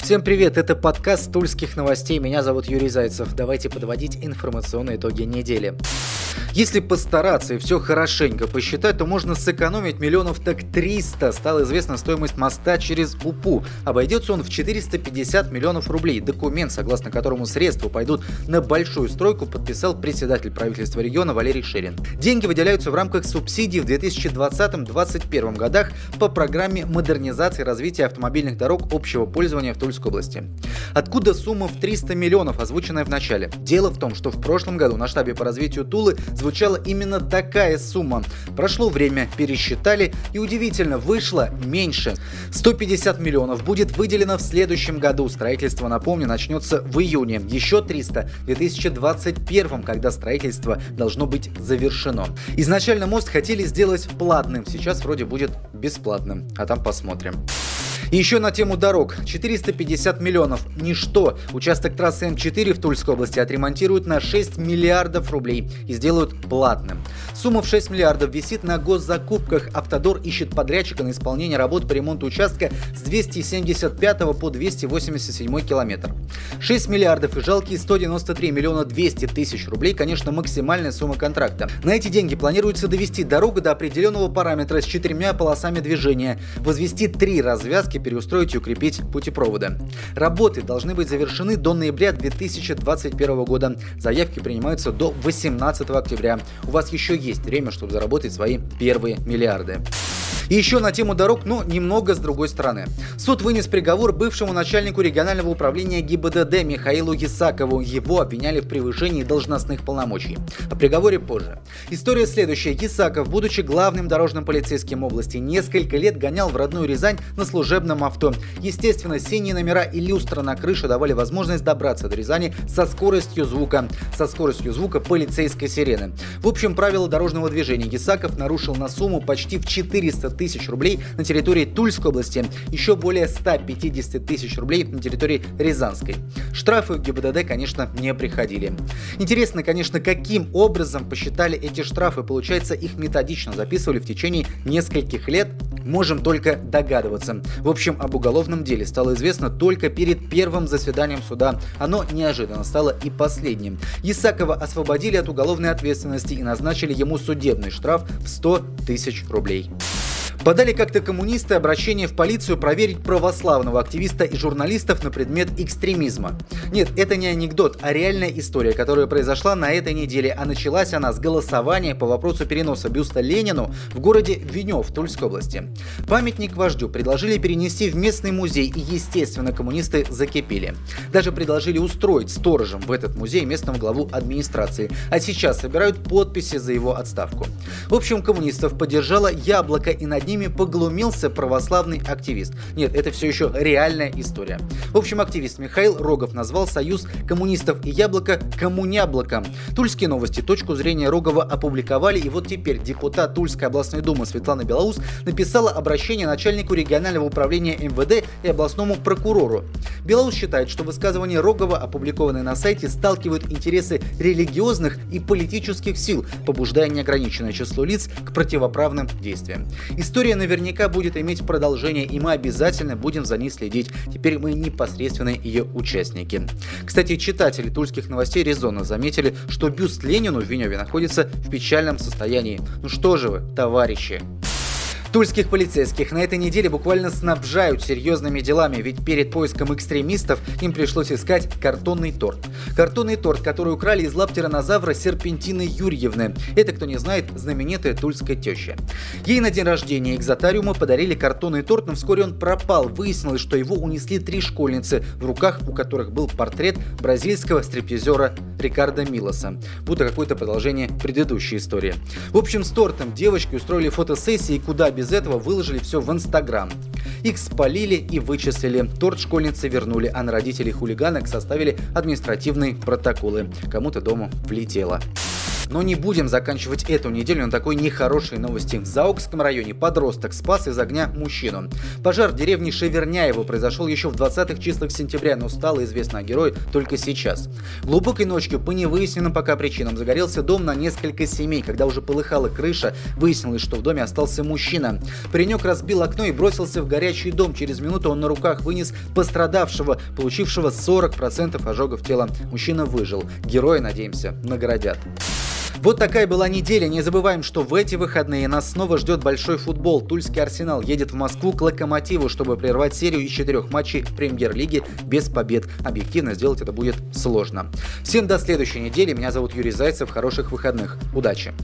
Всем привет, это подкаст Тульских новостей. Меня зовут Юрий Зайцев. Давайте подводить информационные итоги недели. Если постараться и все хорошенько посчитать, то можно сэкономить миллионов так 300. Стала известна стоимость моста через УПУ. Обойдется он в 450 миллионов рублей. Документ, согласно которому средства пойдут на большую стройку, подписал председатель правительства региона Валерий Шерин. Деньги выделяются в рамках субсидий в 2020-2021 годах по программе модернизации и развития автомобильных дорог общего пользования в Тульской области. Откуда сумма в 300 миллионов, озвученная в начале? Дело в том, что в прошлом году на штабе по развитию Тулы звучала именно такая сумма. Прошло время, пересчитали и удивительно, вышло меньше. 150 миллионов будет выделено в следующем году. Строительство, напомню, начнется в июне. Еще 300 в 2021, когда строительство должно быть завершено. Изначально мост хотели сделать платным, сейчас вроде будет бесплатным, а там посмотрим. И еще на тему дорог. 450 миллионов. Ничто. Участок трассы М4 в Тульской области отремонтируют на 6 миллиардов рублей и сделают платным. Сумма в 6 миллиардов висит на госзакупках. Автодор ищет подрядчика на исполнение работ по ремонту участка с 275 по 287 километр. 6 миллиардов и жалкие 193 миллиона 200 тысяч рублей, конечно, максимальная сумма контракта. На эти деньги планируется довести дорогу до определенного параметра с четырьмя полосами движения, возвести три развязки и переустроить и укрепить путепровода. Работы должны быть завершены до ноября 2021 года. Заявки принимаются до 18 октября. У вас еще есть время, чтобы заработать свои первые миллиарды. Еще на тему дорог, но немного с другой стороны. Суд вынес приговор бывшему начальнику регионального управления ГИБДД Михаилу Ясакову. Его обвиняли в превышении должностных полномочий. О приговоре позже. История следующая. Ясаков, будучи главным дорожным полицейским области, несколько лет гонял в родную Рязань на служебном авто. Естественно, синие номера и люстра на крыше давали возможность добраться до Рязани со скоростью звука. Со скоростью звука полицейской сирены. В общем, правила дорожного движения Ясаков нарушил на сумму почти в 400 тысяч рублей на территории Тульской области, еще более 150 тысяч рублей на территории Рязанской. Штрафы в ГИБДД, конечно, не приходили. Интересно, конечно, каким образом посчитали эти штрафы. Получается, их методично записывали в течение нескольких лет можем только догадываться. В общем, об уголовном деле стало известно только перед первым заседанием суда. Оно неожиданно стало и последним. Исакова освободили от уголовной ответственности и назначили ему судебный штраф в 100 тысяч рублей. Подали как-то коммунисты обращение в полицию проверить православного активиста и журналистов на предмет экстремизма. Нет, это не анекдот, а реальная история, которая произошла на этой неделе, а началась она с голосования по вопросу переноса бюста Ленину в городе Венев Тульской области. Памятник вождю предложили перенести в местный музей, и, естественно, коммунисты закипели. Даже предложили устроить сторожем в этот музей местного главу администрации, а сейчас собирают подписи за его отставку. В общем, коммунистов поддержало яблоко и над ними поглумился православный активист. Нет, это все еще реальная история. В общем, активист Михаил Рогов назвал союз коммунистов и Яблоко коммуняблоком. Тульские новости точку зрения Рогова опубликовали, и вот теперь депутат Тульской областной думы Светлана Белоус написала обращение начальнику регионального управления МВД и областному прокурору. Белоус считает, что высказывания Рогова, опубликованные на сайте, сталкивают интересы религиозных и политических сил, побуждая неограниченное число лиц к противоправным действиям. История История наверняка будет иметь продолжение, и мы обязательно будем за ней следить. Теперь мы непосредственно ее участники. Кстати, читатели тульских новостей резонно заметили, что бюст Ленину в Веневе находится в печальном состоянии. Ну что же вы, товарищи? Тульских полицейских на этой неделе буквально снабжают серьезными делами, ведь перед поиском экстремистов им пришлось искать картонный торт. Картонный торт, который украли из лап тиранозавра Серпентины Юрьевны. Это, кто не знает, знаменитая тульская теща. Ей на день рождения экзотариума подарили картонный торт, но вскоре он пропал. Выяснилось, что его унесли три школьницы, в руках у которых был портрет бразильского стриптизера Рикардо Милоса. Будто какое-то продолжение предыдущей истории. В общем, с тортом девочки устроили фотосессии, куда без этого выложили все в Инстаграм. Их спалили и вычислили. Торт школьницы вернули, а на родителей хулиганок составили административные протоколы. Кому-то дому влетело. Но не будем заканчивать эту неделю на такой нехорошей новости. В Заокском районе подросток спас из огня мужчину. Пожар в деревне Шеверняево произошел еще в 20-х числах сентября, но стало известно о герое только сейчас. Глубокой ночью по невыясненным пока причинам загорелся дом на несколько семей. Когда уже полыхала крыша, выяснилось, что в доме остался мужчина. Паренек разбил окно и бросился в горячий дом. Через минуту он на руках вынес пострадавшего, получившего 40% ожогов тела. Мужчина выжил. Героя, надеемся, наградят. Вот такая была неделя. Не забываем, что в эти выходные нас снова ждет большой футбол. Тульский Арсенал едет в Москву к Локомотиву, чтобы прервать серию из четырех матчей Премьер-лиги без побед. Объективно сделать это будет сложно. Всем до следующей недели. Меня зовут Юрий Зайцев. Хороших выходных. Удачи!